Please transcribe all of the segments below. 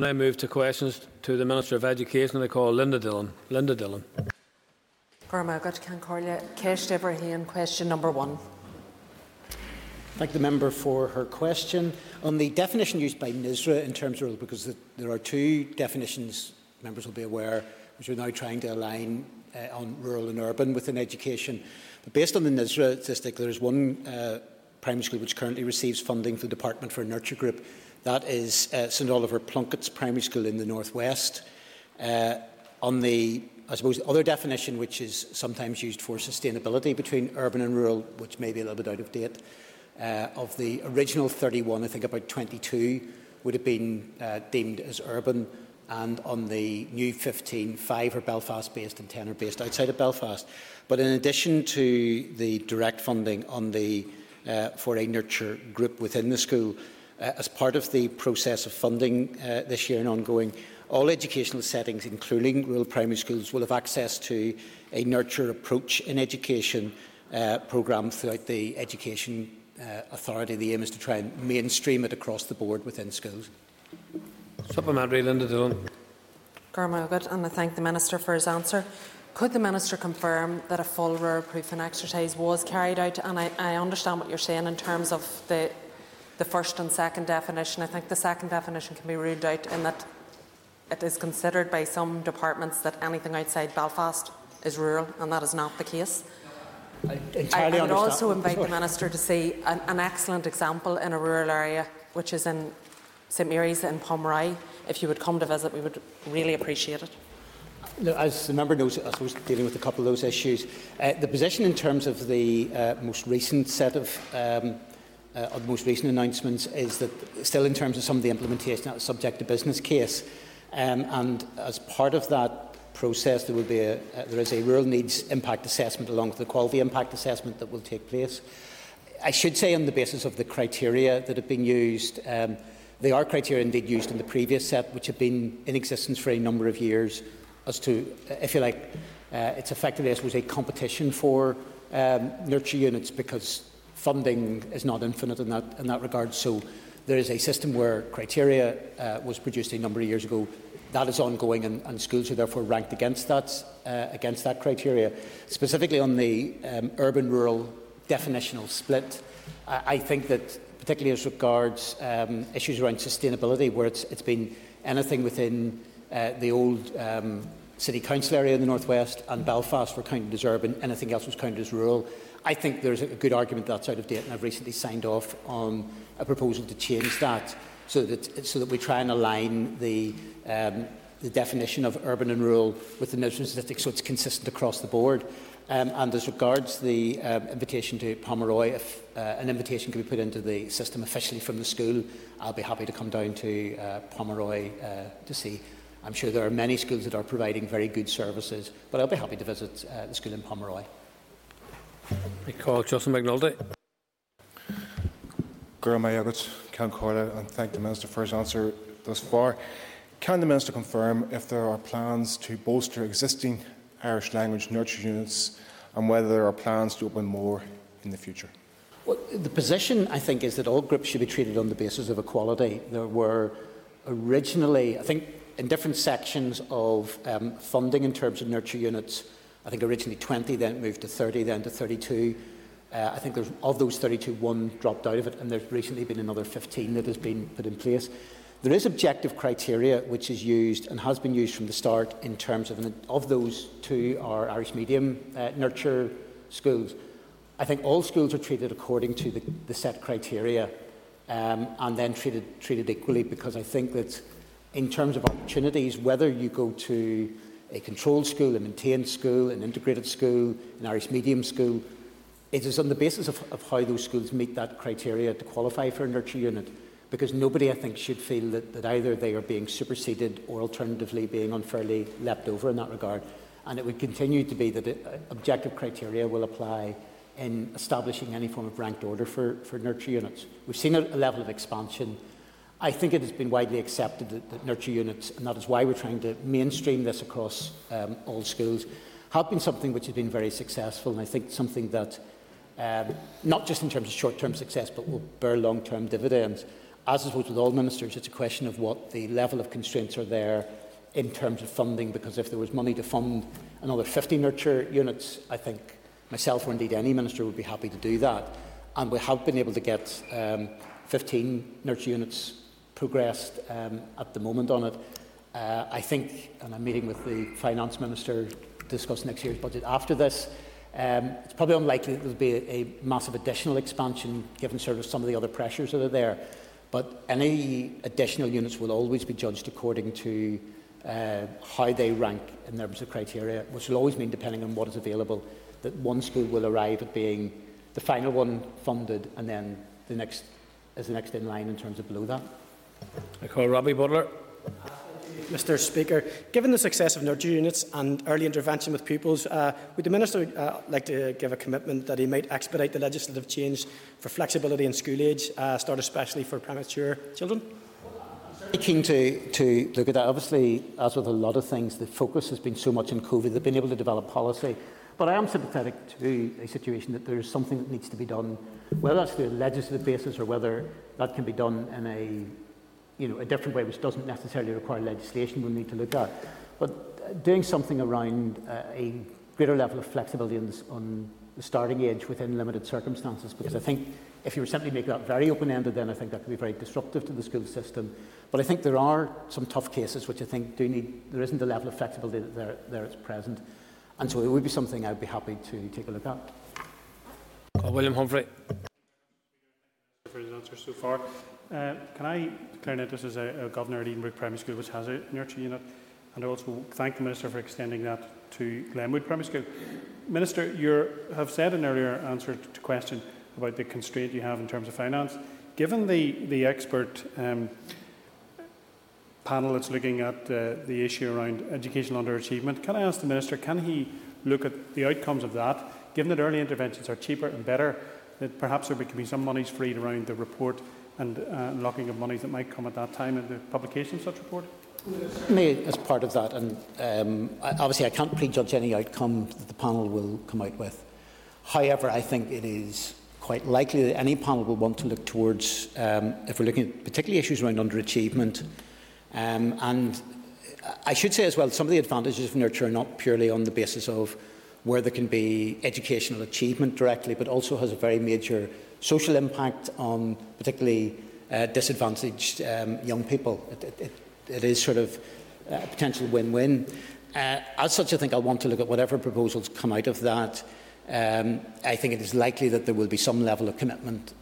I move to questions to the Minister of Education. I call Linda Dillon. Linda Dillon. Gormagat Cancorlia, Kesh Ibrahim, question number one. Thank the member for her question. On the definition used by NISRA in terms of, rural, because there are two definitions, members will be aware, which we're now trying to align uh, on rural and urban within education. But based on the NISRA statistic, there is one uh, primary school which currently receives funding from the Department for Nurture Group. That is uh, St Oliver Plunkett's Primary School in the Northwest. Uh, on the, I suppose, other definition, which is sometimes used for sustainability between urban and rural, which may be a little bit out of date, uh, of the original 31, I think about 22 would have been uh, deemed as urban, and on the new 15, five are Belfast-based and 10 are based outside of Belfast. But in addition to the direct funding on the uh, for a nurture group within the school. Uh, as part of the process of funding uh, this year and ongoing, all educational settings, including rural primary schools, will have access to a nurture approach in education uh, programme throughout the education uh, authority. The aim is to try and mainstream it across the board within schools. Supplementary, Linda Dillon. Garmagat, and I thank the Minister for his answer. Could the Minister confirm that a full rural proofing exercise was carried out? And I, I understand what you're saying in terms of the, the first and second definition. I think the second definition can be ruled out in that it is considered by some departments that anything outside Belfast is rural, and that is not the case. I, I, would also invite the Minister to see an, an, excellent example in a rural area, which is in St Mary's in Pomeroy. If you would come to visit, we would really appreciate it. As the member knows, I was dealing with a couple of those issues. Uh, the position in terms of the uh, most recent set of, um, uh, of the most recent announcements is that still in terms of some of the implementation that is subject to business case. Um, and as part of that process, there will be a, uh, there is a rural needs impact assessment along with the equality impact assessment that will take place. I should say on the basis of the criteria that have been used, um, they are criteria indeed used in the previous set, which have been in existence for a number of years as to, if you like, uh, it's effectively, suppose, a competition for um, nurture units because funding is not infinite in that, in that regard. So there is a system where criteria uh, was produced a number of years ago. That is ongoing, and, and schools are therefore ranked against that, uh, against that criteria. Specifically on the um, urban-rural definitional split, I, I think that particularly as regards um, issues around sustainability, where it's, it's been anything within uh, the old um, City Council area in the northwest and Belfast were counted as urban, anything else was counted as rural. I think there's a good argument that's out of date, and I've recently signed off on a proposal to change that so that, so that we try and align the, um, the definition of urban and rural with the national statistics so it's consistent across the board. Um, and as regards the um, invitation to Pomeroy, if uh, an invitation can be put into the system officially from the school, I'll be happy to come down to uh, Pomeroy uh, to see. I'm sure there are many schools that are providing very good services, but I'll be happy to visit uh, the school in Pomeroy. I call Justin McNulty. Gurmayagat, Count Corla, and thank the Minister for his answer thus far. Can the Minister confirm if there are plans to bolster existing Irish language nurture units and whether there are plans to open more in the future? Well, the position, I think, is that all groups should be treated on the basis of equality. There were originally, I think in different sections of um, funding in terms of nurture units. I think originally 20, then it moved to 30, then to 32. Uh, I think there's, of those 32, one dropped out of it, and there's recently been another 15 that has been put in place. There is objective criteria which is used and has been used from the start in terms of, of those two are Irish medium uh, nurture schools. I think all schools are treated according to the, the set criteria um, and then treated, treated equally because I think that in terms of opportunities, whether you go to a controlled school, a maintained school, an integrated school, an Irish medium school. It is on the basis of, of how those schools meet that criteria to qualify for a nurture unit, because nobody, I think, should feel that, that either they are being superseded or alternatively being unfairly leapt over in that regard. And it would continue to be that it, uh, objective criteria will apply in establishing any form of ranked order for, for nurture units. We've seen a, a level of expansion I think it has been widely accepted that, that nurture units, and that is why we're trying to mainstream this across um, all schools, have been something which has been very successful, and I think something that, um, not just in terms of short-term success, but will bear long-term dividends. as is with all ministers, it's a question of what the level of constraints are there in terms of funding, because if there was money to fund another 50 nurture units, I think myself or indeed any minister would be happy to do that. And we have been able to get um, 15 nurture units progressed um, at the moment on it. Uh, I think, and I'm meeting with the Finance Minister to discuss next year's budget after this, um, it's probably unlikely that there'll be a, a massive additional expansion given sort of some of the other pressures that are there. But any additional units will always be judged according to uh, how they rank in terms of criteria, which will always mean, depending on what is available, that one school will arrive at being the final one funded and then the next is the next in line in terms of below that. I call Robbie Butler. Mr Speaker, given the success of nurture units and early intervention with pupils, uh, would the Minister uh, like to give a commitment that he might expedite the legislative change for flexibility in school age, uh, start especially for premature children? I'm keen to, to look at that. Obviously, as with a lot of things, the focus has been so much on COVID, they've been able to develop policy. But I am sympathetic to a situation that there is something that needs to be done, whether that's through a legislative basis or whether that can be done in a you know, a different way, which doesn't necessarily require legislation, we'll need to look at. But doing something around uh, a greater level of flexibility on, this, on the starting age within limited circumstances, because I think if you were simply make that very open-ended, then I think that could be very disruptive to the school system. But I think there are some tough cases which I think do need, there isn't the level of flexibility that there, there is present. And so it would be something I'd be happy to take a look at. William Humphrey. For his answer so far. Uh, can I declare that this is a, a governor at Edenbrook Primary School which has a nurture unit and I also thank the Minister for extending that to Glenwood Primary School. Minister, you have said in earlier answer to question about the constraint you have in terms of finance. Given the, the expert um, panel that's looking at uh, the issue around educational underachievement, can I ask the Minister, can he look at the outcomes of that, given that early interventions are cheaper and better, that perhaps there could be some monies freed around the report and uh, locking of monies that might come at that time in the publication of such report? May, as part of that, and um, obviously I can't prejudge any outcome that the panel will come out with. However, I think it is quite likely that any panel will want to look towards, um, if we're looking at particularly issues around underachievement, um, and I should say as well, some of the advantages of nurture are not purely on the basis of where there can be educational achievement directly, but also has a very major social impact on particularly uh, disadvantaged um, young people. It, it, it, it is sort of a potential win-win. Uh, as such, I think I'll want to look at whatever proposals come out of that. Um, I think it is likely that there will be some level of commitment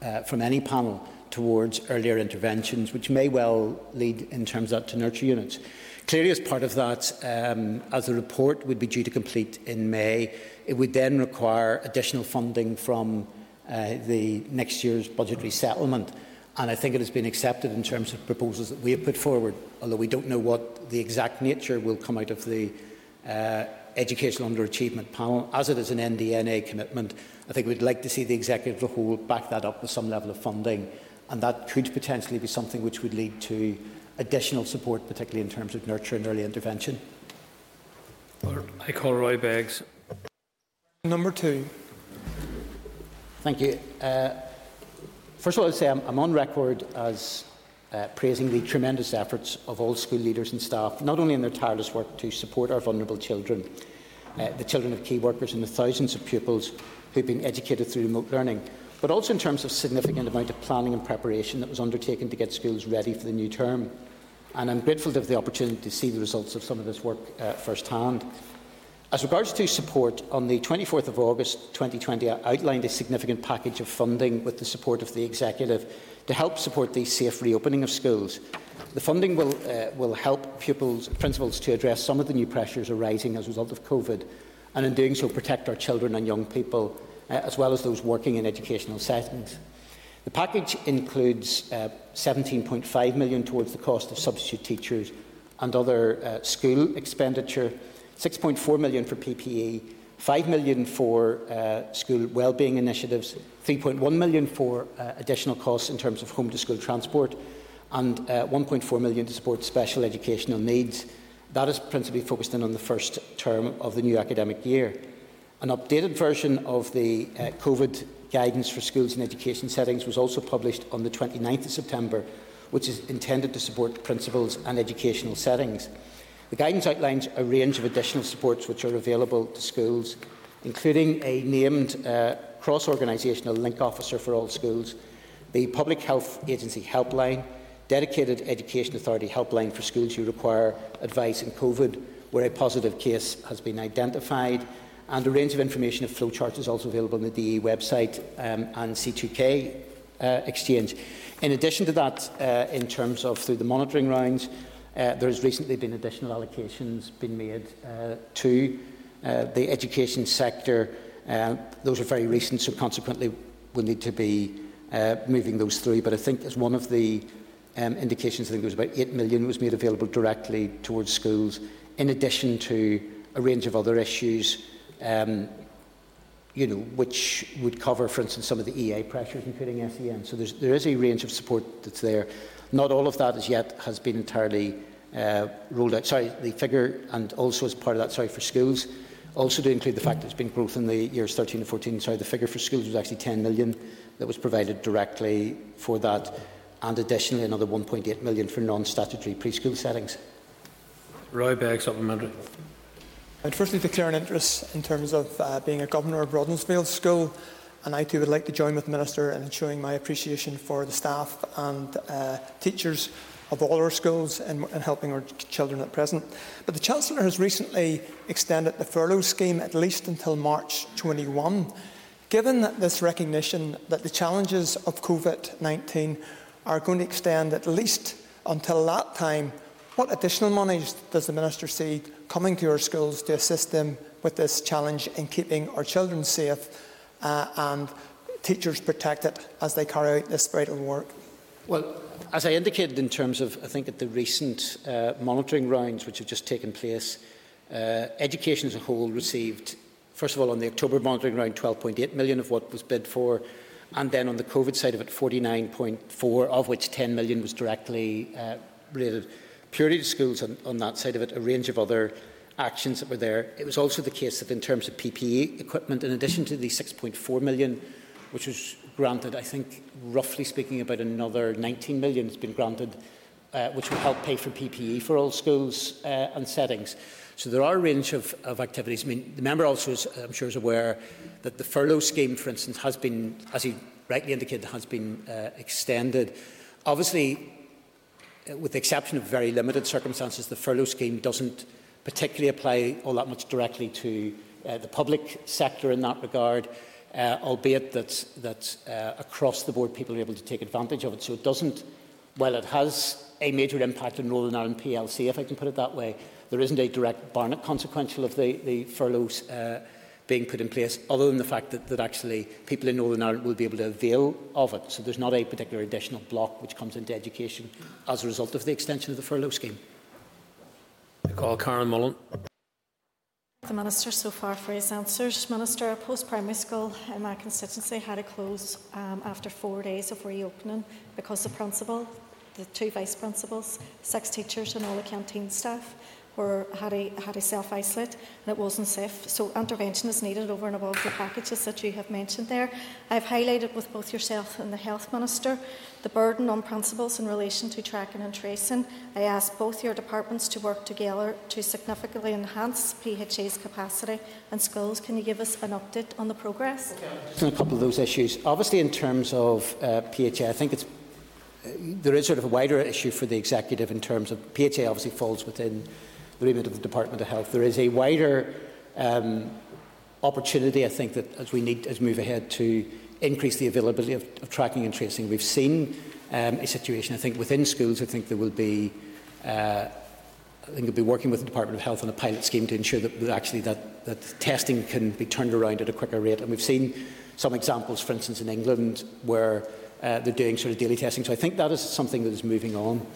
uh, from any panel towards earlier interventions, which may well lead in terms of that to nurture units. Clearly, as part of that, um, as the report would be due to complete in May, it would then require additional funding from uh, the next year's budgetary settlement. And I think it has been accepted in terms of proposals that we have put forward, although we don't know what the exact nature will come out of the uh, educational underachievement panel. As it is an NDNA commitment, I think we'd like to see the executive as a whole back that up with some level of funding. And that could potentially be something which would lead to additional support, particularly in terms of nurture and early intervention. I call Roy Beggs. Number two. Thank you. Uh, first of all, I'd say I'm, I'm on record as uh, praising the tremendous efforts of all school leaders and staff, not only in their tireless work to support our vulnerable children, uh, the children of key workers and the thousands of pupils who've been educated through remote learning, but also in terms of significant amount of planning and preparation that was undertaken to get schools ready for the new term. and I'm grateful to have the opportunity to see the results of some of this work uh, firsthand. As regards to support, on the 24th of August 2020, I outlined a significant package of funding with the support of the Executive to help support the safe reopening of schools. The funding will, uh, will help pupils, principals to address some of the new pressures arising as a result of COVID, and in doing so protect our children and young people, uh, as well as those working in educational settings. The package includes uh, 17.5 million towards the cost of substitute teachers and other uh, school expenditure, 6.4 million for PPE, 5 million for uh, school wellbeing initiatives, 3.1 million for uh, additional costs in terms of home-to-school transport, and uh, 1.4 million to support special educational needs. That is principally focused in on the first term of the new academic year. An updated version of the uh, COVID guidance for schools and education settings was also published on the 29th of September, which is intended to support principals and educational settings. The guidance outlines a range of additional supports which are available to schools, including a named uh, cross-organisational link officer for all schools, the Public Health Agency helpline, dedicated Education Authority helpline for schools who require advice in COVID where a positive case has been identified, And a range of information of flowcharts is also available on the DE website um, and C2K uh, exchange. In addition to that, uh, in terms of through the monitoring rounds, uh, there has recently been additional allocations been made uh, to uh, the education sector. Uh, those are very recent, so consequently we'll need to be uh, moving those through. But I think as one of the um, indications, I think there was about 8 million was made available directly towards schools, in addition to a range of other issues um, you know, which would cover, for instance, some of the EA pressures, including SEN. So there's, there is a range of support that's there. Not all of that as yet has been entirely uh, rolled out. Sorry, the figure, and also as part of that, sorry, for schools, also to include the fact that there's been growth in the years 13 and 14. Sorry, the figure for schools was actually 10 million that was provided directly for that, and additionally another 1.8 million for non-statutory preschool settings. Roy Begg, supplementary. I'd firstly declare an interest in terms of uh, being a governor of Broadensfield School, and I too would like to join with the Minister in showing my appreciation for the staff and uh, teachers of all our schools in helping our children at present. But the Chancellor has recently extended the furlough scheme at least until March 21. Given this recognition that the challenges of COVID 19 are going to extend at least until that time, what additional monies does the Minister see coming to our schools to assist them with this challenge in keeping our children safe uh, and teachers protected as they carry out this vital work? Well, as I indicated in terms of, I think, at the recent uh, monitoring rounds which have just taken place, uh, education as a whole received, first of all, on the October monitoring round, 12.8 million of what was bid for, and then on the COVID side of it, 49.4, of which 10 million was directly uh, related purity to schools on, on that side of it, a range of other actions that were there. It was also the case that in terms of PPE equipment, in addition to the 6.4 million, which was granted, I think, roughly speaking, about another 19 million has been granted, uh, which will help pay for PPE for all schools uh, and settings. So there are a range of, of activities. I mean, the member also, is, I'm sure, is aware that the furlough scheme, for instance, has been, as he rightly indicated, has been uh, extended. Obviously, Uh, with the exception of very limited circumstances, the furlough scheme doesn't particularly apply all that much directly to uh, the public sector in that regard, uh, albeit that, that uh, across the board people are able to take advantage of it. So it doesn't, while it has a major impact on Northern Ireland PLC, if I can put it that way, there isn't a direct Barnett consequential of the, the furloughs uh, being put in place, other than the fact that, that actually people in Northern Ireland will be able to avail of it. So there's not a particular additional block which comes into education as a result of the extension of the furlough scheme. I call Karen Mullan. The Minister so far for his answers. Minister, a post-primary school in my constituency had to close um, after four days of reopening because the principal, the two vice principals, six teachers and all the canteen staff were had a had a self isolate and it wasn't safe. So intervention is needed over and above the packages that you have mentioned there. I've highlighted with both yourself and the health minister the burden on principals in relation to tracking and tracing. I ask both your departments to work together to significantly enhance PHA's capacity and skills. Can you give us an update on the progress? Okay. On A couple of those issues. Obviously, in terms of uh, PHA, I think it's uh, there is sort of a wider issue for the executive in terms of PHA obviously falls within the remit of the Department of Health. There is a wider um, opportunity, I think, that as we need as move ahead to increase the availability of, of tracking and tracing. We've seen um, a situation, I think, within schools. I think there will be. Uh, I think we'll be working with the Department of Health on a pilot scheme to ensure that actually that, that testing can be turned around at a quicker rate. And we've seen some examples, for instance, in England, where uh, they're doing sort of daily testing. So I think that is something that is moving on.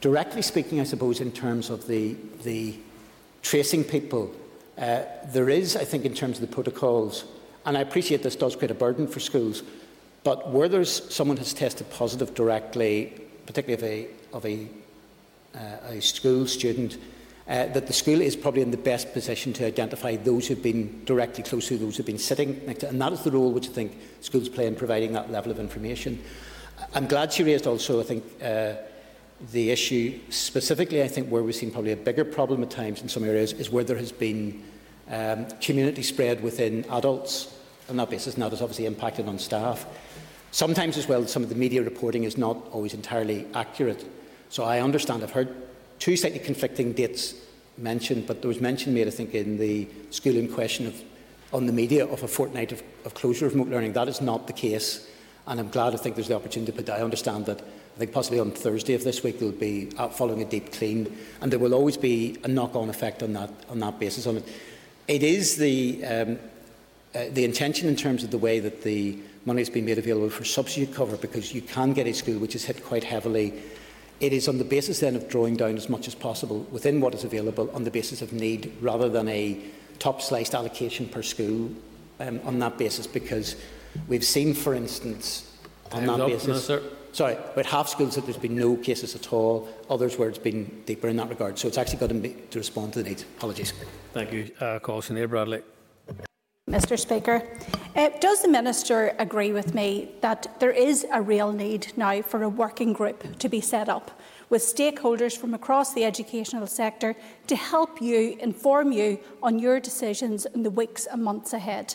Directly speaking, I suppose, in terms of the, the tracing people, uh, there is, I think, in terms of the protocols, and I appreciate this does create a burden for schools, but where there's someone has tested positive directly, particularly of a, of a, uh, a school student, uh, that the school is probably in the best position to identify those who've been directly close to those who've been sitting next to, and that is the role which I think schools play in providing that level of information. I'm glad she raised also, I think, uh, the issue specifically, I think, where we've seen probably a bigger problem at times in some areas is where there has been um, community spread within adults on that basis, and that has obviously impacted on staff. Sometimes as well, some of the media reporting is not always entirely accurate. So I understand, I've heard two slightly conflicting dates mentioned, but there was mention made, I think, in the school in question of, on the media of a fortnight of, of closure of remote learning. That is not the case, and I'm glad I think there's the opportunity, but I understand that I think possibly on Thursday of this week there'll be uh, following a deep clean, and there will always be a knock-on effect on that on that basis. On it, it is the um, uh, the intention in terms of the way that the money has been made available for substitute cover, because you can get a school which is hit quite heavily It is on the basis then of drawing down as much as possible within what is available on the basis of need rather than a top sliced allocation per school um, on that basis because we've seen, for instance, on Time's that basis. Minister. Sorry, about half schools that there's been no cases at all, others where it's been deeper in that regard. So it's actually got to, be, to respond to the needs. Apologies. Thank you. Uh, call Sinead Bradley. Mr Speaker. Uh, does the Minister agree with me that there is a real need now for a working group to be set up with stakeholders from across the educational sector to help you, inform you on your decisions in the weeks and months ahead?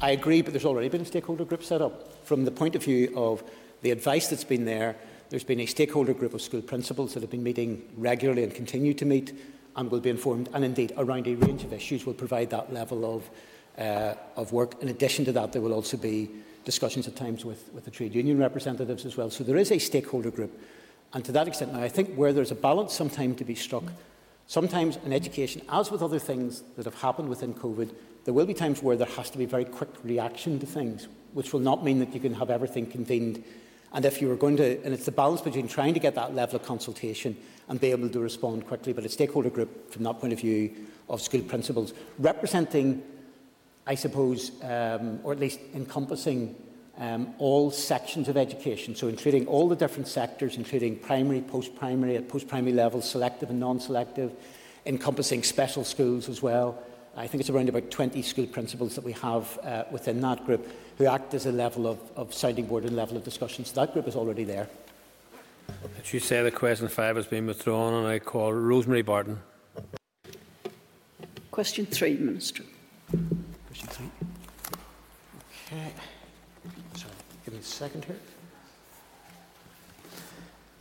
I agree, but there's already been a stakeholder group set up. from the point of view of the advice that's been there, there's been a stakeholder group of school principals that have been meeting regularly and continue to meet and will be informed, and indeed around a range of issues will provide that level of, uh, of work. In addition to that, there will also be discussions at times with, with the trade union representatives as well. So there is a stakeholder group. And to that extent, now, I think where there's a balance sometimes to be struck, sometimes in education, as with other things that have happened within COVID, there will be times where there has to be very quick reaction to things, which will not mean that you can have everything convened. And if you were going to, and it's the balance between trying to get that level of consultation and be able to respond quickly, but a stakeholder group from that point of view of school principals, representing I suppose, um, or at least encompassing um, all sections of education, so including all the different sectors, including primary, post-primary, at post-primary level, selective and non-selective, encompassing special schools as well. I think it's around about 20 school principals that we have uh, within that group who act as a level of, of sounding board and level of discussion. So that group is already there. As you say, the question five has been withdrawn and I call Rosemary Barton. Question three, Minister. Question three. Okay. Sorry, give me a second here.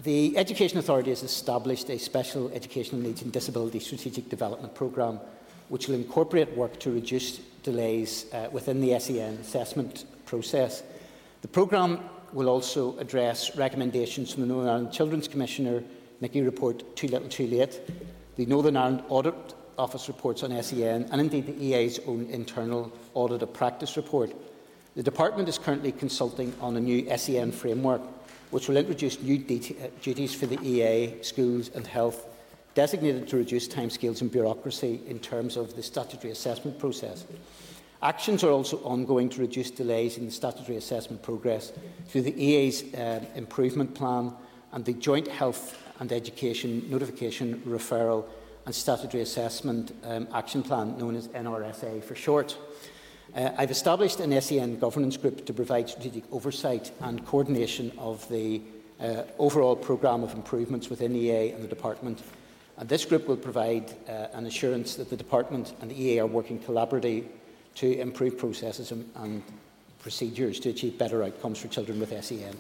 The Education Authority has established a Special Educational Needs and Disability Strategic Development Programme which will incorporate work to reduce delays uh, within the SEN assessment process. The programme will also address recommendations from the Northern Ireland Children's Commissioner, NICCY Report Too Little Too Late, the Northern Ireland Audit Office reports on SEN, and indeed the EA's own internal audit of practice report. The Department is currently consulting on a new SEN framework, which will introduce new duties for the EA, schools and health, designated to reduce timescales and bureaucracy in terms of the statutory assessment process. Actions are also ongoing to reduce delays in the statutory assessment progress through the EA's uh, um, improvement plan and the joint health and education notification referral and statutory assessment um, action plan known as NRSA for short. Uh, I've established an SEN governance group to provide strategic oversight and coordination of the uh, overall programme of improvements within EA and the department And this group will provide uh, an assurance that the Department and the EA are working collaboratively to improve processes and, and procedures to achieve better outcomes for children with SEN.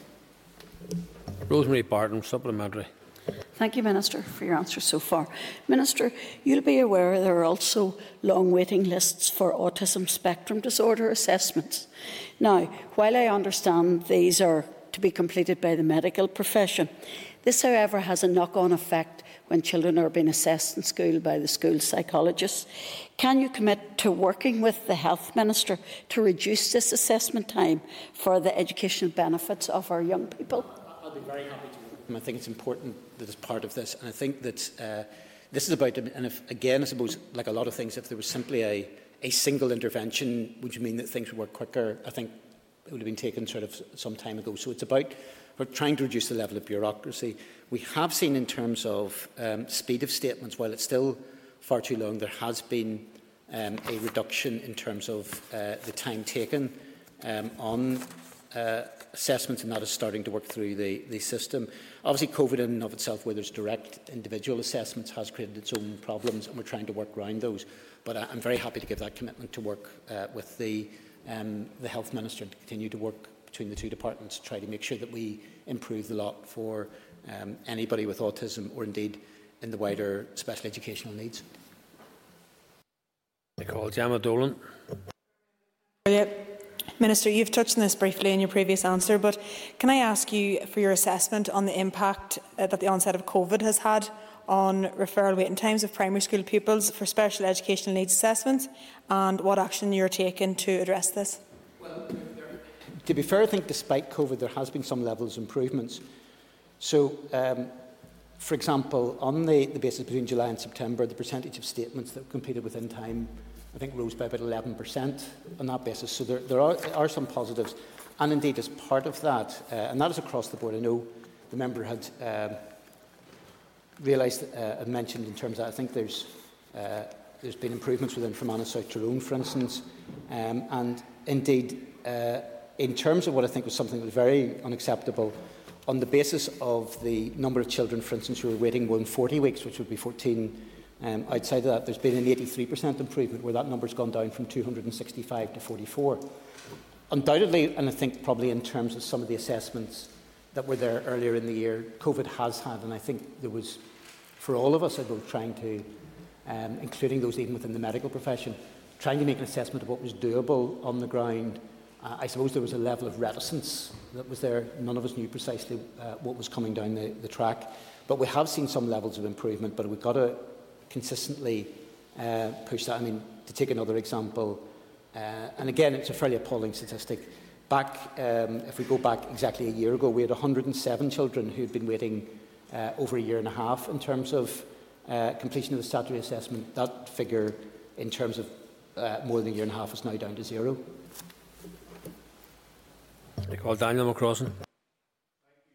Rosemary Barton, supplementary. Thank you, Minister, for your answer so far. Minister, you'll be aware there are also long waiting lists for autism spectrum disorder assessments. Now, while I understand these are to be completed by the medical profession, this, however, has a knock on effect when children are being assessed in school by the school psychologists. Can you commit to working with the Health Minister to reduce this assessment time for the educational benefits of our young people? I'll be very happy to. I think it's important that is part of this. And I think that uh, this is about, and if, again, I suppose, like a lot of things, if there was simply a, a single intervention, would you mean that things would work quicker? I think it would have been taken sort of some time ago. So it's about trying to reduce the level of bureaucracy. we have seen in terms of um, speed of statements, while it's still far too long, there has been um, a reduction in terms of uh, the time taken um, on uh, assessments, and that is starting to work through the, the system. Obviously, COVID in and of itself, where there's direct individual assessments, has created its own problems, and we're trying to work around those. But I, I'm very happy to give that commitment to work uh, with the, um, the Health Minister and to continue to work between the two departments to try to make sure that we improve the lot for um, anybody with autism or indeed in the wider special educational needs. I call Jemma Dolan. Minister, you've touched on this briefly in your previous answer, but can I ask you for your assessment on the impact uh, that the onset of COVID has had on referral waiting times of primary school pupils for special educational needs assessments and what action you're taking to address this? Well, to be fair, I think despite COVID, there has been some levels of improvements. So, um, for example, on the, the basis between July and September, the percentage of statements that completed within time, I think, rose by about 11% on that basis. So there, there, are, there are some positives. And indeed, as part of that, uh, and that is across the board, I know the member had um, realised uh, and mentioned in terms of, I think there's, uh, there's been improvements within Fermanagh South Tyrone, for instance. Um, and indeed, uh, in terms of what I think was something that was very unacceptable, on the basis of the number of children, for instance, who are waiting more than 40 weeks, which would be 14 um, outside of that, there's been an 83% improvement where that number's gone down from 265 to 44. Undoubtedly, and I think probably in terms of some of the assessments that were there earlier in the year, COVID has had, and I think there was, for all of us, I was trying to, um, including those even within the medical profession, trying to make an assessment of what was doable on the ground Uh, I suppose there was a level of reticence that was there. None of us knew precisely uh, what was coming down the, the track. But we have seen some levels of improvement, but we've got to consistently uh, push that. I mean, to take another example, uh, and again, it's a fairly appalling statistic. Back, um, if we go back exactly a year ago, we had 107 children who'd been waiting uh, over a year and a half in terms of uh, completion of the statutory assessment. That figure, in terms of uh, more than a year and a half, is now down to zero. They call Daniel McCrossan.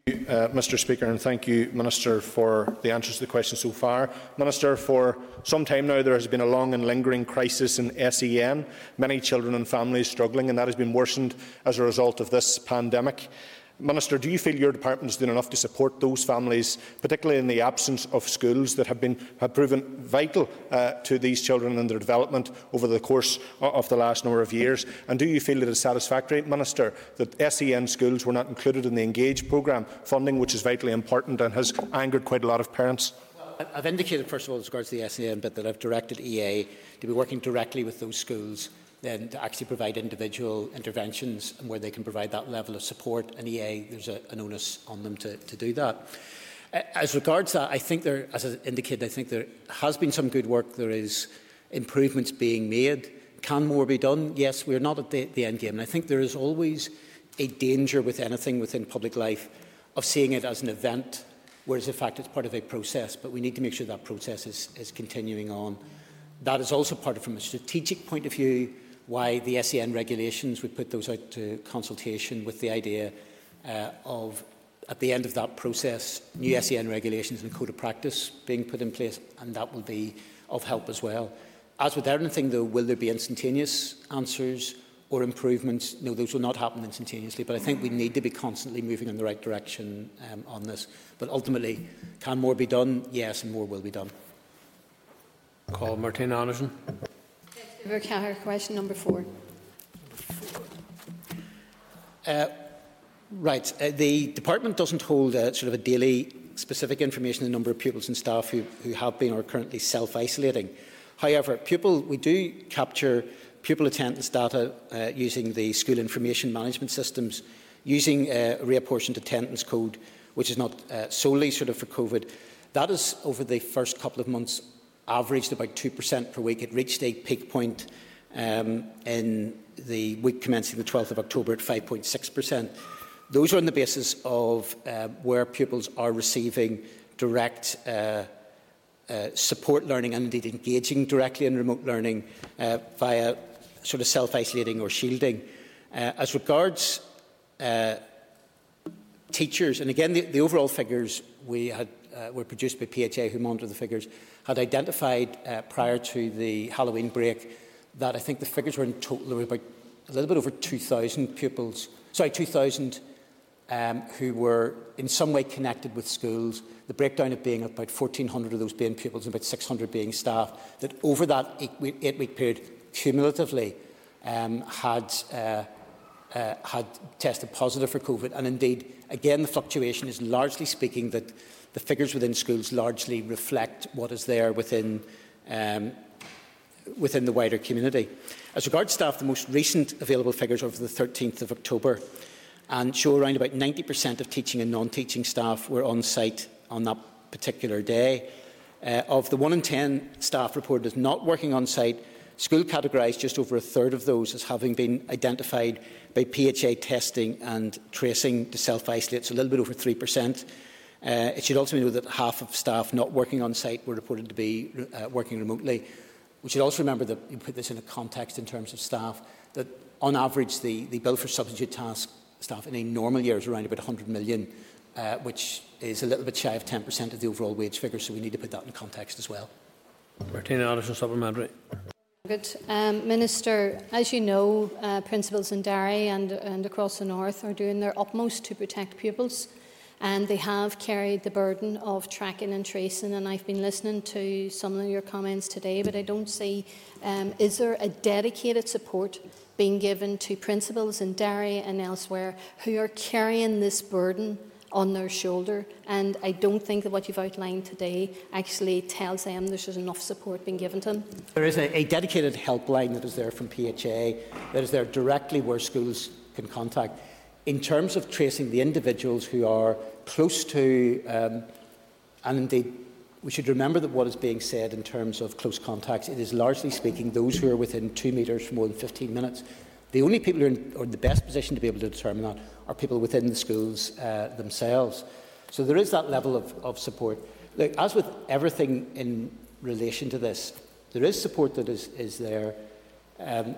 Uh, Mr Speaker, and thank you, Minister, for the answers to the questions so far. Minister, for some time now there has been a long and lingering crisis in SEN, many children and families struggling, and that has been worsened as a result of this pandemic. Minister, do you feel your department is doing enough to support those families, particularly in the absence of schools that have, been, have proven vital uh, to these children and their development over the course of the last number of years? And do you feel it is satisfactory, Minister, that SEN schools were not included in the Engage programme funding, which is vitally important and has angered quite a lot of parents? I've indicated, first of all, as regards to the SEN bit, that I've directed EA to be working directly with those schools then to actually provide individual interventions and where they can provide that level of support. And EA, there's a, an onus on them to, to do that. As regards that, I think there, as I indicated, I think there has been some good work. There is improvements being made. Can more be done? Yes, we're not at the, the end game. And I think there is always a danger with anything within public life of seeing it as an event, whereas in fact it's part of a process. But we need to make sure that process is, is continuing on. That is also part of, from a strategic point of view, why the SEN regulations, we put those out to consultation with the idea uh, of, at the end of that process, new SEN regulations and code of practice being put in place, and that will be of help as well. As with anything, though, will there be instantaneous answers or improvements? No, those will not happen instantaneously, but I think we need to be constantly moving in the right direction um, on this. But ultimately, can more be done? Yes, and more will be done. Call Martin Anderson. Question number four. Uh, right. Uh, the department doesn't hold a, sort of a daily specific information on the number of pupils and staff who, who have been or are currently self-isolating. However, pupil, we do capture pupil attendance data uh, using the school information management systems, using uh, a reapportioned attendance code, which is not uh, solely sort of for COVID. That is over the first couple of months averaged about 2% per week. It reached a peak point um, in the week commencing the 12th of October at 5.6%. Those are on the basis of uh, where pupils are receiving direct uh, uh, support learning and indeed engaging directly in remote learning uh, via sort of self-isolating or shielding. Uh, as regards uh, teachers, and again, the, the overall figures we had uh, were produced by PHA, who monitor the figures, had identified uh, prior to the Halloween break that I think the figures were in total there were about a little bit over 2,000 pupils, sorry, 2,000 um, who were in some way connected with schools. The breakdown of being about 1,400 of those being pupils and about 600 being staff. That over that eight-week eight period, cumulatively, um, had uh, uh, had tested positive for COVID. And indeed, again, the fluctuation is largely speaking that the figures within schools largely reflect what is there within, um, within the wider community. As regards staff, the most recent available figures are for the 13th of October and show around about 90% of teaching and non-teaching staff were on site on that particular day. Uh, of the 1 in 10 staff reported as not working on site, school categorised just over a third of those as having been identified by PHA testing and tracing to self-isolate, so a little bit over 3%. Uh, it should also be noted that half of staff not working on site were reported to be uh, working remotely. We should also remember that you put this in a context in terms of staff, that on average the, the bill for substitute task staff in a normal year is around about 100 million, uh, which is a little bit shy of 10% of the overall wage figure, so we need to put that in context as well. Martina Anderson, supplementary. Good. Um, Minister, as you know, uh, principals in Derry and, and across the north are doing their utmost to protect pupils and they have carried the burden of tracking and tracing. And I've been listening to some of your comments today, but I don't see um, is there a dedicated support being given to principals in Derry and elsewhere who are carrying this burden on their shoulder. And I don't think that what you've outlined today actually tells them there's enough support being given to them. There is a, a dedicated helpline that is there from PHA that is there directly where schools can contact. In terms of tracing the individuals who are close to, um, and indeed we should remember that what is being said in terms of close contacts, it is largely speaking those who are within two metres for more than 15 minutes. The only people who are in, in the best position to be able to determine that are people within the schools uh, themselves. So there is that level of, of support. Look, as with everything in relation to this, there is support that is, is there. Um,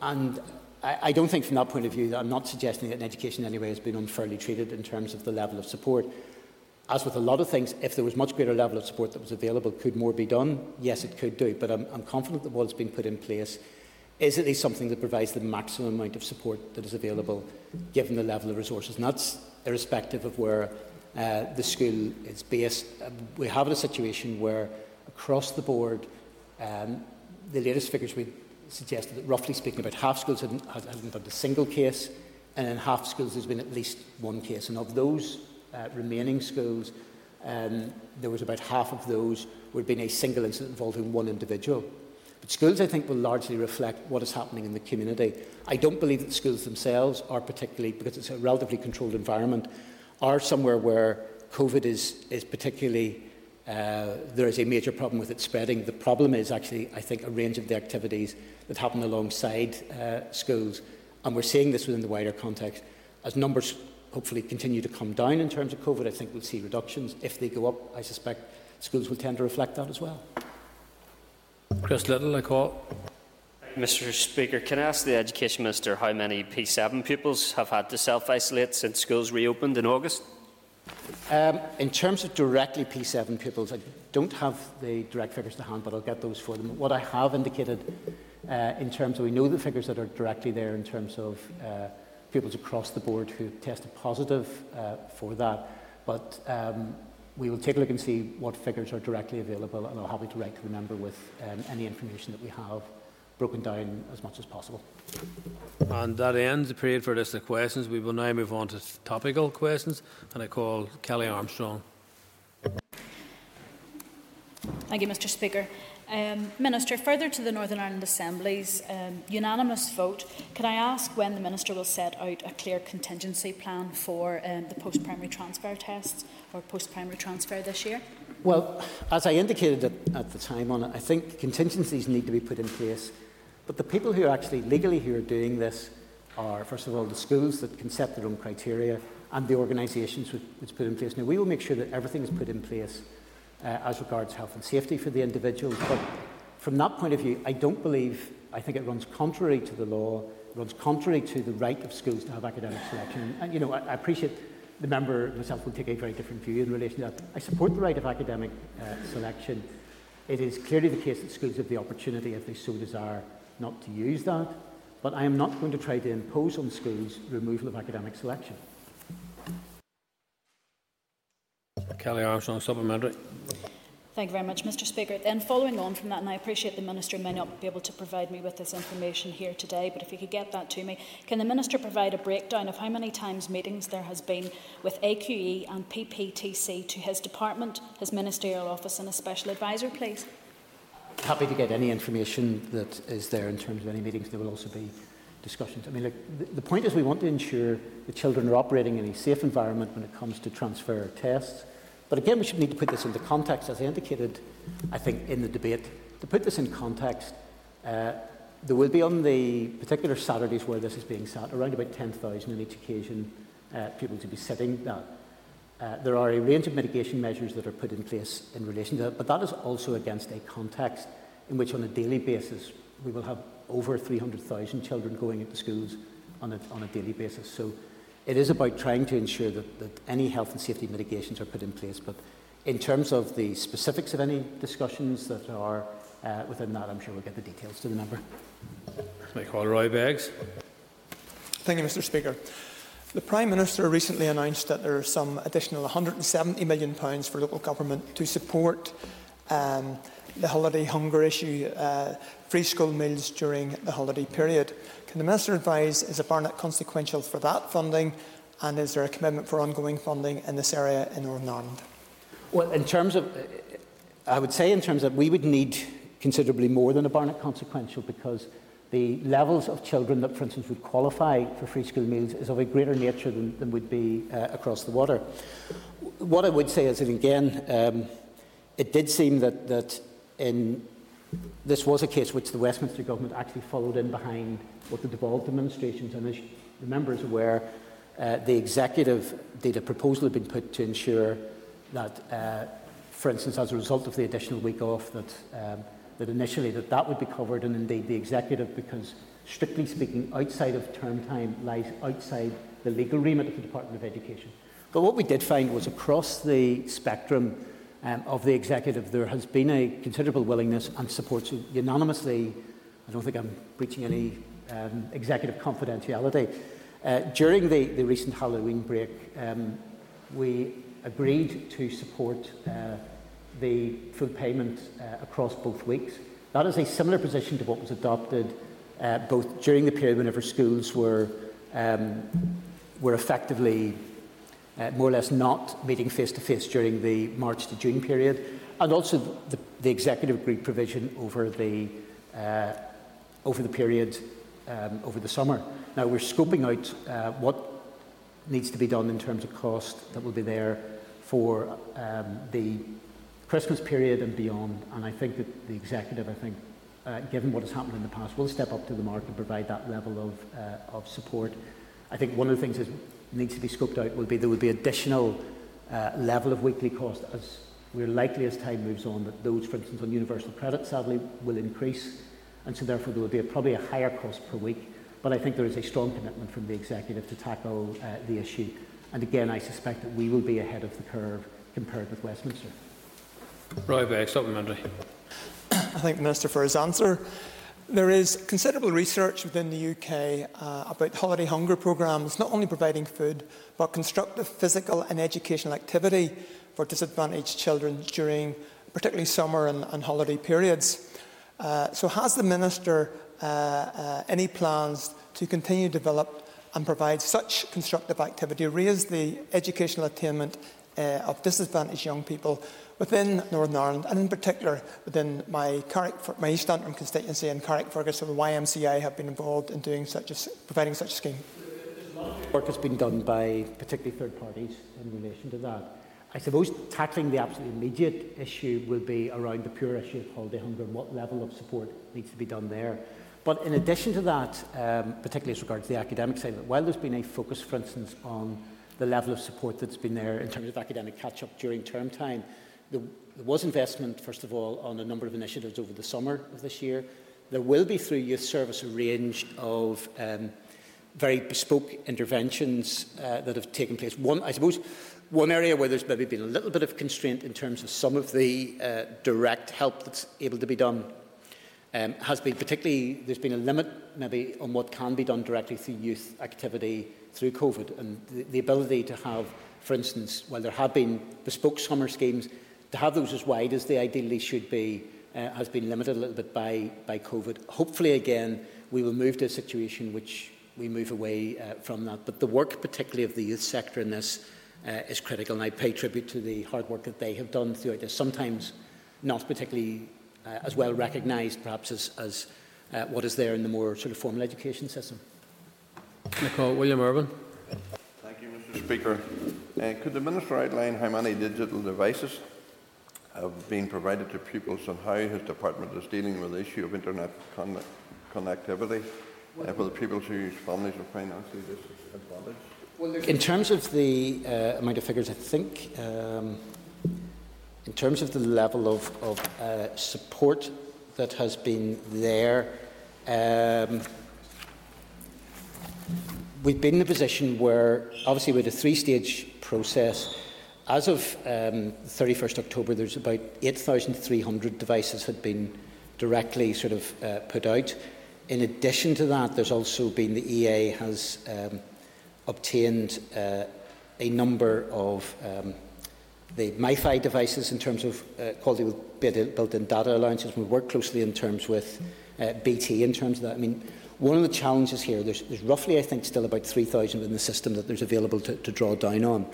and I, don't think from that point of view that I'm not suggesting that education in any way has been unfairly treated in terms of the level of support. As with a lot of things, if there was much greater level of support that was available, could more be done? Yes, it could do, but I'm, I'm confident that what's been put in place is at least something that provides the maximum amount of support that is available given the level of resources. And that's irrespective of where uh, the school is based. Uh, we have a situation where across the board, um, the latest figures we suggested that roughly speaking about half schools hadn't, hadn't had a single case and in half schools there's been at least one case. And of those uh, remaining schools, um, there was about half of those would have been a single incident involving one individual. But schools, I think, will largely reflect what is happening in the community. I don't believe that schools themselves are particularly, because it's a relatively controlled environment, are somewhere where COVID is, is particularly uh, there is a major problem with it spreading. The problem is actually, I think, a range of the activities that happen alongside uh, schools. And we're seeing this within the wider context. As numbers hopefully continue to come down in terms of COVID, I think we'll see reductions. If they go up, I suspect schools will tend to reflect that as well. Chris Little, I call. Mr Speaker, can I ask the Education Minister how many P7 pupils have had to self-isolate since schools reopened in August? Um, in terms of directly P7 pupils, I don't have the direct figures to hand, but I'll get those for them. What I have indicated uh, in terms of, we know the figures that are directly there in terms of uh, pupils across the board who tested positive uh, for that, but um, we will take a look and see what figures are directly available, and I'll happy to write to the member with um, any information that we have. Broken down as much as possible. And that ends the period for list of questions. We will now move on to topical questions, and I call Kellie Armstrong. Thank you, Mr Speaker. Um, Minister, further to the Northern Ireland Assembly's um, unanimous vote, can I ask when the Minister will set out a clear contingency plan for um, the post-primary transfer tests or post-primary transfer this year? Well, as I indicated at, at the time on it, I think contingencies need to be put in place. But the people who are actually legally who are doing this are, first of all, the schools that can set their own criteria and the organisations which, which put in place. Now, we will make sure that everything is put in place uh, as regards health and safety for the individuals. But from that point of view, I don't believe, I think it runs contrary to the law, runs contrary to the right of schools to have academic selection. And, you know, I, I appreciate the member myself will take a very different view in relation to that. I support the right of academic uh, selection. It is clearly the case that schools have the opportunity, if they so desire, not to use that. But I am not going to try to impose on schools removal of academic selection. Kellie Armstrong, supplementary. Thank you very much, Mr Speaker. Then following on from that, and I appreciate the Minister may not be able to provide me with this information here today, but if you could get that to me, can the Minister provide a breakdown of how many times meetings there has been with AQE and PPTC to his department, his ministerial office and a special advisor, please? Happy to get any information that is there in terms of any meetings. There will also be discussions. I mean, the, the point is we want to ensure the children are operating in a safe environment when it comes to transfer tests but again, we should need to put this into context, as I indicated, I think, in the debate. To put this in context, uh, there will be on the particular Saturdays where this is being sat, around about 10,000 on each occasion, uh, people to be sitting that. Uh, there are a range of mitigation measures that are put in place in relation to that, but that is also against a context in which, on a daily basis, we will have over 300,000 children going into schools on a, on a daily basis. So it is about trying to ensure that, that any health and safety mitigations are put in place. But in terms of the specifics of any discussions that are uh, within that, I'm sure we'll get the details to the member. May call Roy Beggs. Thank you, Mr. Speaker. The Prime Minister recently announced that there are some additional £170 million for local government to support um, the holiday hunger issue, uh, free school meals during the holiday period. Can the Minister advise, is a Barnett consequential for that funding and is there a commitment for ongoing funding in this area in Northern Ireland? Well, in terms of, I would say in terms of, we would need considerably more than a Barnett consequential because the levels of children that, for instance, would qualify for free school meals is of a greater nature than, than would be uh, across the water. What I would say is that, again, um, it did seem that, that in this was a case which the Westminster government actually followed in behind what the devolved administrations, and as the member is aware, uh, the executive did a proposal had been put to ensure that, uh, for instance, as a result of the additional week off, that, um, that initially that that would be covered, and indeed the executive, because strictly speaking, outside of term time lies outside the legal remit of the Department of Education. But what we did find was across the spectrum, um, of the executive, there has been a considerable willingness and support so unanimously. I don't think I'm breaching any um, executive confidentiality. Uh, during the, the recent Halloween break, um, we agreed to support uh, the full payment uh, across both weeks. That is a similar position to what was adopted uh, both during the period whenever schools were, um, were effectively uh, more or less not meeting face to face during the March to June period, and also the, the executive agreed provision over the, uh, over the period um, over the summer. Now we're scoping out uh, what needs to be done in terms of cost that will be there for um, the Christmas period and beyond. And I think that the executive, I think, uh, given what has happened in the past, will step up to the mark and provide that level of, uh, of support. I think one of the things that needs to be scoped out will be there will be additional uh, level of weekly cost as we're likely as time moves on that those, for instance, on universal credit, sadly, will increase. And so therefore there will be a, probably a higher cost per week. But I think there is a strong commitment from the executive to tackle uh, the issue. And again, I suspect that we will be ahead of the curve compared with Westminster. Roy Begg, supplementary. I thank the Minister for his answer. There is considerable research within the UK uh, about holiday hunger programmes, not only providing food, but constructive physical and educational activity for disadvantaged children during particularly summer and, and holiday periods. Uh, so has the Minister uh, uh, any plans to continue to develop and provide such constructive activity, raise the educational attainment uh, of disadvantaged young people within Northern Ireland, and in particular within my, Carrick, my East Antrim constituency and Carrickfergus, so the YMCA have been involved in doing such a, providing such a scheme. Work has been done by particularly third parties in relation to that. I suppose tackling the absolutely immediate issue will be around the pure issue of holiday hunger and what level of support needs to be done there. But in addition to that, um, particularly as regards the academic side while there's been a focus, for instance, on the level of support that's been there in terms of academic catch-up during term time, there, was investment, first of all, on a number of initiatives over the summer of this year. There will be, through youth service, a range of um, very bespoke interventions uh, that have taken place. One, I suppose, one area where there's maybe been a little bit of constraint in terms of some of the uh, direct help that's able to be done um, has been particularly, there's been a limit maybe on what can be done directly through youth activity through COVID and the, the ability to have, for instance, while there have been bespoke summer schemes, to have those as wide as they ideally should be uh, has been limited a little bit by, by COVID. Hopefully, again, we will move to a situation which we move away uh, from that. But the work, particularly of the youth sector in this, uh, is critical, and I pay tribute to the hard work that they have done throughout this. Sometimes not particularly uh, as well recognised, perhaps, as, as uh, what is there in the more sort of formal education system. Nicole William Irwin. Thank you, Mr. Speaker. Uh, could the Minister outline how many digital devices have been provided to pupils and how his department is dealing with the issue of internet con connectivity uh, for the pupils whose families are financially disadvantaged? In terms of the uh, amount of figures, I think um, in terms of the level of, of uh, support that has been there, um, we've been in a position where, obviously, with a three-stage process, As of um, 31st October, there's about 8,300 devices had been directly sort of uh, put out. In addition to that, there's also been the EA has um, obtained uh, a number of um, the MiFi devices in terms of uh, quality with built-in data allowances. We work closely in terms with uh, BT in terms of that. I mean, one of the challenges here, there's, there's roughly, I think, still about 3,000 in the system that there's available to, to draw down on.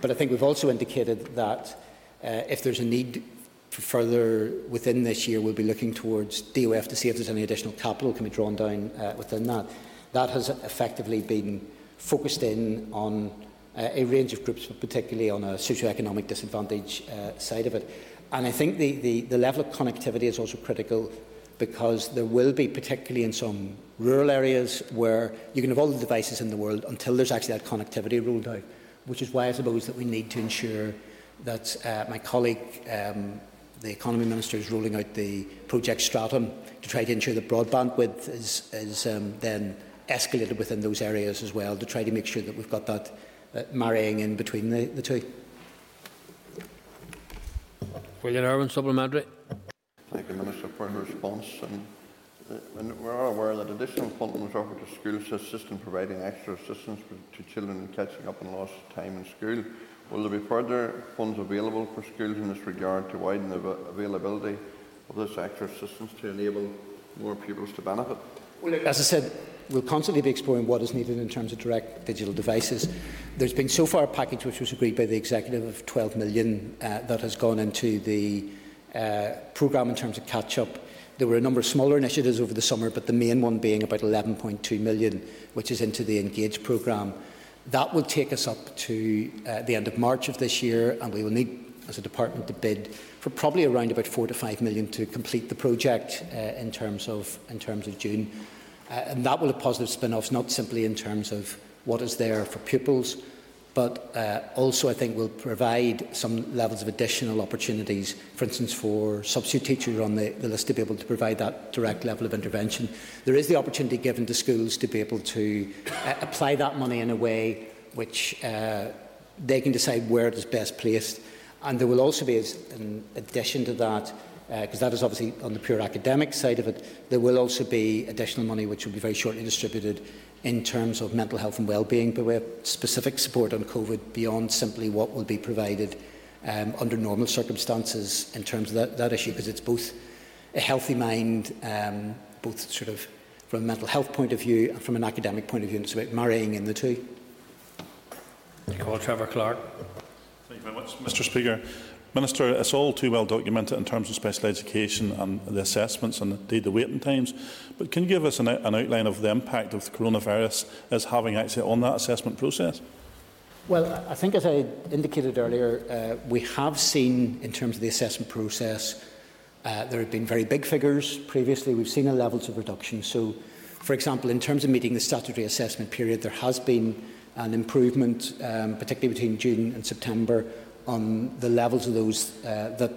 But I think we've also indicated that uh, if there's a need for further within this year, we'll be looking towards DOF to see if there's any additional capital can be drawn down uh, within that. That has effectively been focused in on uh, a range of groups, but particularly on a socio-economic disadvantage uh, side of it. And I think the, the, the level of connectivity is also critical because there will be, particularly in some rural areas, where you can have all the devices in the world until there's actually that connectivity rolled out which is why I suppose that we need to ensure that uh, my colleague, um, the Economy Minister, is rolling out the Project Stratum to try to ensure that broadband width is, is um, then escalated within those areas as well, to try to make sure that we've got that uh, marrying in between the, the two. William Irwin, supplementary. Thank you, Minister, for your response. And and we are aware that additional funding was offered to schools to assist in providing extra assistance to children catching up on lost time in school. Will there be further funds available for schools in this regard to widen the availability of this extra assistance to enable more pupils to benefit? Well, as I said, we'll constantly be exploring what is needed in terms of direct digital devices. There's been so far a package which was agreed by the executive of 12 million uh, that has gone into the uh, programme in terms of catch-up There were a number of smaller initiatives over the summer, but the main one being about 11.2 million, which is into the Engage programme. That will take us up to uh, the end of March of this year, and we will need, as a department, to bid for probably around about four to five million to complete the project uh, in terms of in terms of June, uh, and that will have positive spin-offs not simply in terms of what is there for pupils, but uh, also I think will provide some levels of additional opportunities, for instance, for substitute teachers on the, the, list to be able to provide that direct level of intervention. There is the opportunity given to schools to be able to uh, apply that money in a way which uh, they can decide where it is best placed. And there will also be, in addition to that, Uh, because that is obviously on the pure academic side of it. There will also be additional money which will be very shortly distributed in terms of mental health and well-being, but we have specific support on COVID beyond simply what will be provided um, under normal circumstances in terms of that, that issue, because it's both a healthy mind, um, both sort of from a mental health point of view and from an academic point of view, and it's about marrying in the two. Call Trevor Clark. Thank you very much, Mr. Speaker. Minister, it's all too well documented in terms of special education and the assessments and indeed the waiting times, but can you give us an, an outline of the impact of the coronavirus is having actually on that assessment process? Well, I think as I indicated earlier, uh, we have seen in terms of the assessment process, uh, there have been very big figures previously. We've seen a levels of reduction. So, for example, in terms of meeting the statutory assessment period, there has been an improvement, um, particularly between June and September, on the levels of those uh, that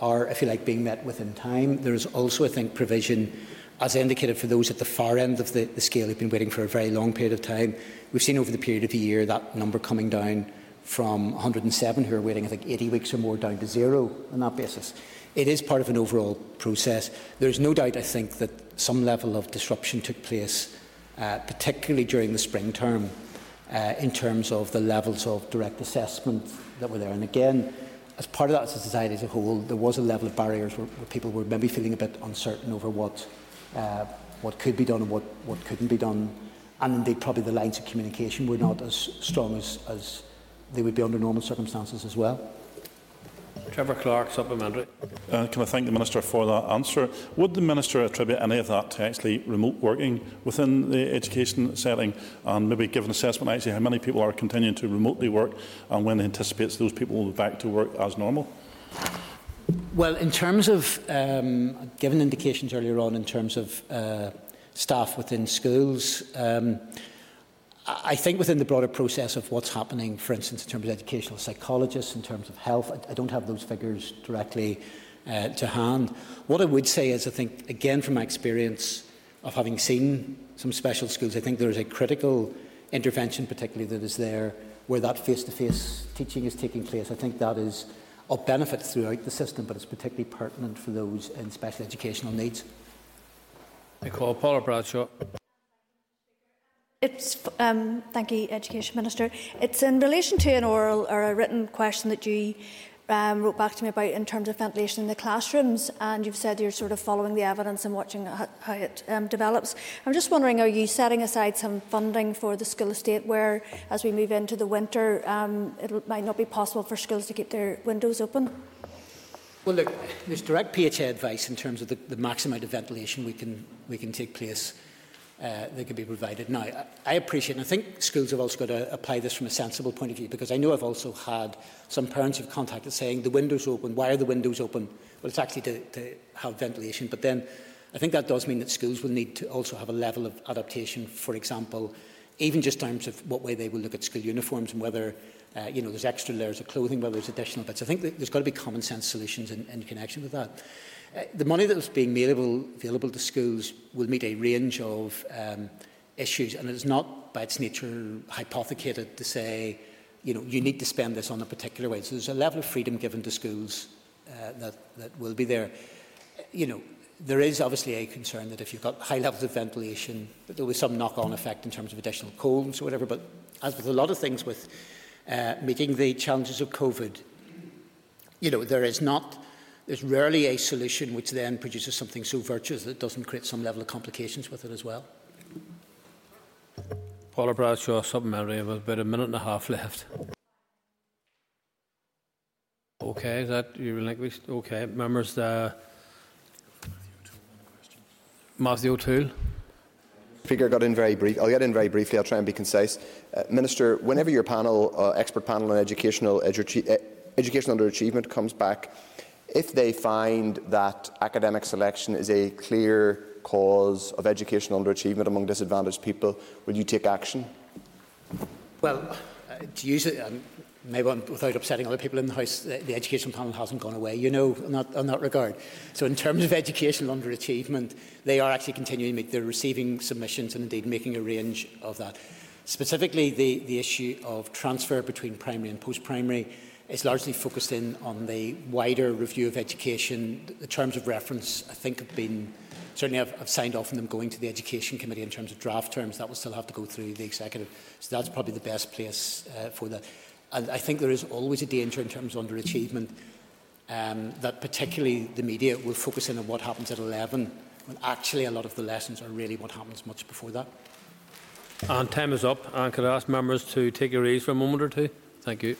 are, if you like, being met within time. There is also, I think, provision as indicated for those at the far end of the, the scale who've been waiting for a very long period of time, we've seen over the period of the year that number coming down from 107 who are waiting, I think, 80 weeks or more down to zero on that basis. It is part of an overall process. There's no doubt, I think, that some level of disruption took place, uh, particularly during the spring term, uh, in terms of the levels of direct assessment that were there. And again, as part of that as a society as a whole, there was a level of barriers where, where people were maybe feeling a bit uncertain over what, uh, what could be done and what, what couldn't be done. And indeed, probably the lines of communication were not as strong as, as they would be under normal circumstances as well. Trevor Clarke, supplementary. Uh, can I thank the Minister for that answer? Would the Minister attribute any of that to actually remote working within the education setting and maybe give an assessment actually how many people are continuing to remotely work and when he anticipates those people will be back to work as normal? Well, in terms of, um, given indications earlier on in terms of uh, staff within schools, um, I think within the broader process of what's happening, for instance, in terms of educational psychologists, in terms of health, I, don't have those figures directly uh, to hand. What I would say is, I think, again, from my experience of having seen some special schools, I think there is a critical intervention, particularly that is there, where that face-to-face -face teaching is taking place. I think that is of benefit throughout the system, but it's particularly pertinent for those in special educational needs. I call Paula Bradshaw. It's, um, thank you, Education Minister. It's in relation to an oral or a written question that you um, wrote back to me about in terms of ventilation in the classrooms, and you've said you're sort of following the evidence and watching how, it um, develops. I'm just wondering, are you setting aside some funding for the school estate where, as we move into the winter, um, it might not be possible for schools to keep their windows open? Well, look, there's direct PHA advice in terms of the, the maximum amount of ventilation we can, we can take place uh, that can be provided. Now, I, appreciate, and I think schools have also got to apply this from a sensible point of view, because I know I've also had some parents who've contacted saying the windows open. Why are the windows open? Well, it's actually to, to have ventilation. But then I think that does mean that schools will need to also have a level of adaptation. For example, even just in terms of what way they will look at school uniforms and whether uh, you know, there's extra layers of clothing, whether there's additional bits. I think there's got to be common sense solutions in, in connection with that. Uh, the money that was being made available, available to schools will meet a range of um, issues, and it's not by its nature hypothecated to say, you know, you need to spend this on a particular way. So there's a level of freedom given to schools uh, that, that will be there. You know, there is obviously a concern that if you've got high levels of ventilation, that there will be some knock-on effect in terms of additional colds or whatever. But as with a lot of things with uh, meeting the challenges of COVID, you know, there is not there's rarely a solution which then produces something so virtuous that it doesn't create some level of complications with it as well. Paula Bradshaw, supplementary, with about a minute and a half left. Okay, is that you relinquished? Okay, members, uh, Matthew O'Toole. Speaker, got in very brief. I'll get in very briefly. I'll try and be concise. Uh, Minister, whenever your panel, uh, expert panel on educational edu uh, education underachievement comes back, if they find that academic selection is a clear cause of educational underachievement among disadvantaged people, will you take action? Well, uh, to use it, um, maybe without upsetting other people in the House, the, the education panel hasn't gone away, you know, in that, that regard. So in terms of educational underachievement, they are actually continuing to make, they're receiving submissions and indeed making a range of that. Specifically, the, the issue of transfer between primary and post-primary, is largely focused in on the wider review of education. The terms of reference, I think, have been certainly I've, I've signed off on them going to the Education Committee in terms of draft terms. That will still have to go through the Executive. So that's probably the best place uh, for that. And I think there is always a danger in terms of underachievement um, that particularly the media will focus in on what happens at 11 when actually a lot of the lessons are really what happens much before that. And time is up. And could I ask members to take your ease for a moment or two? Thank you.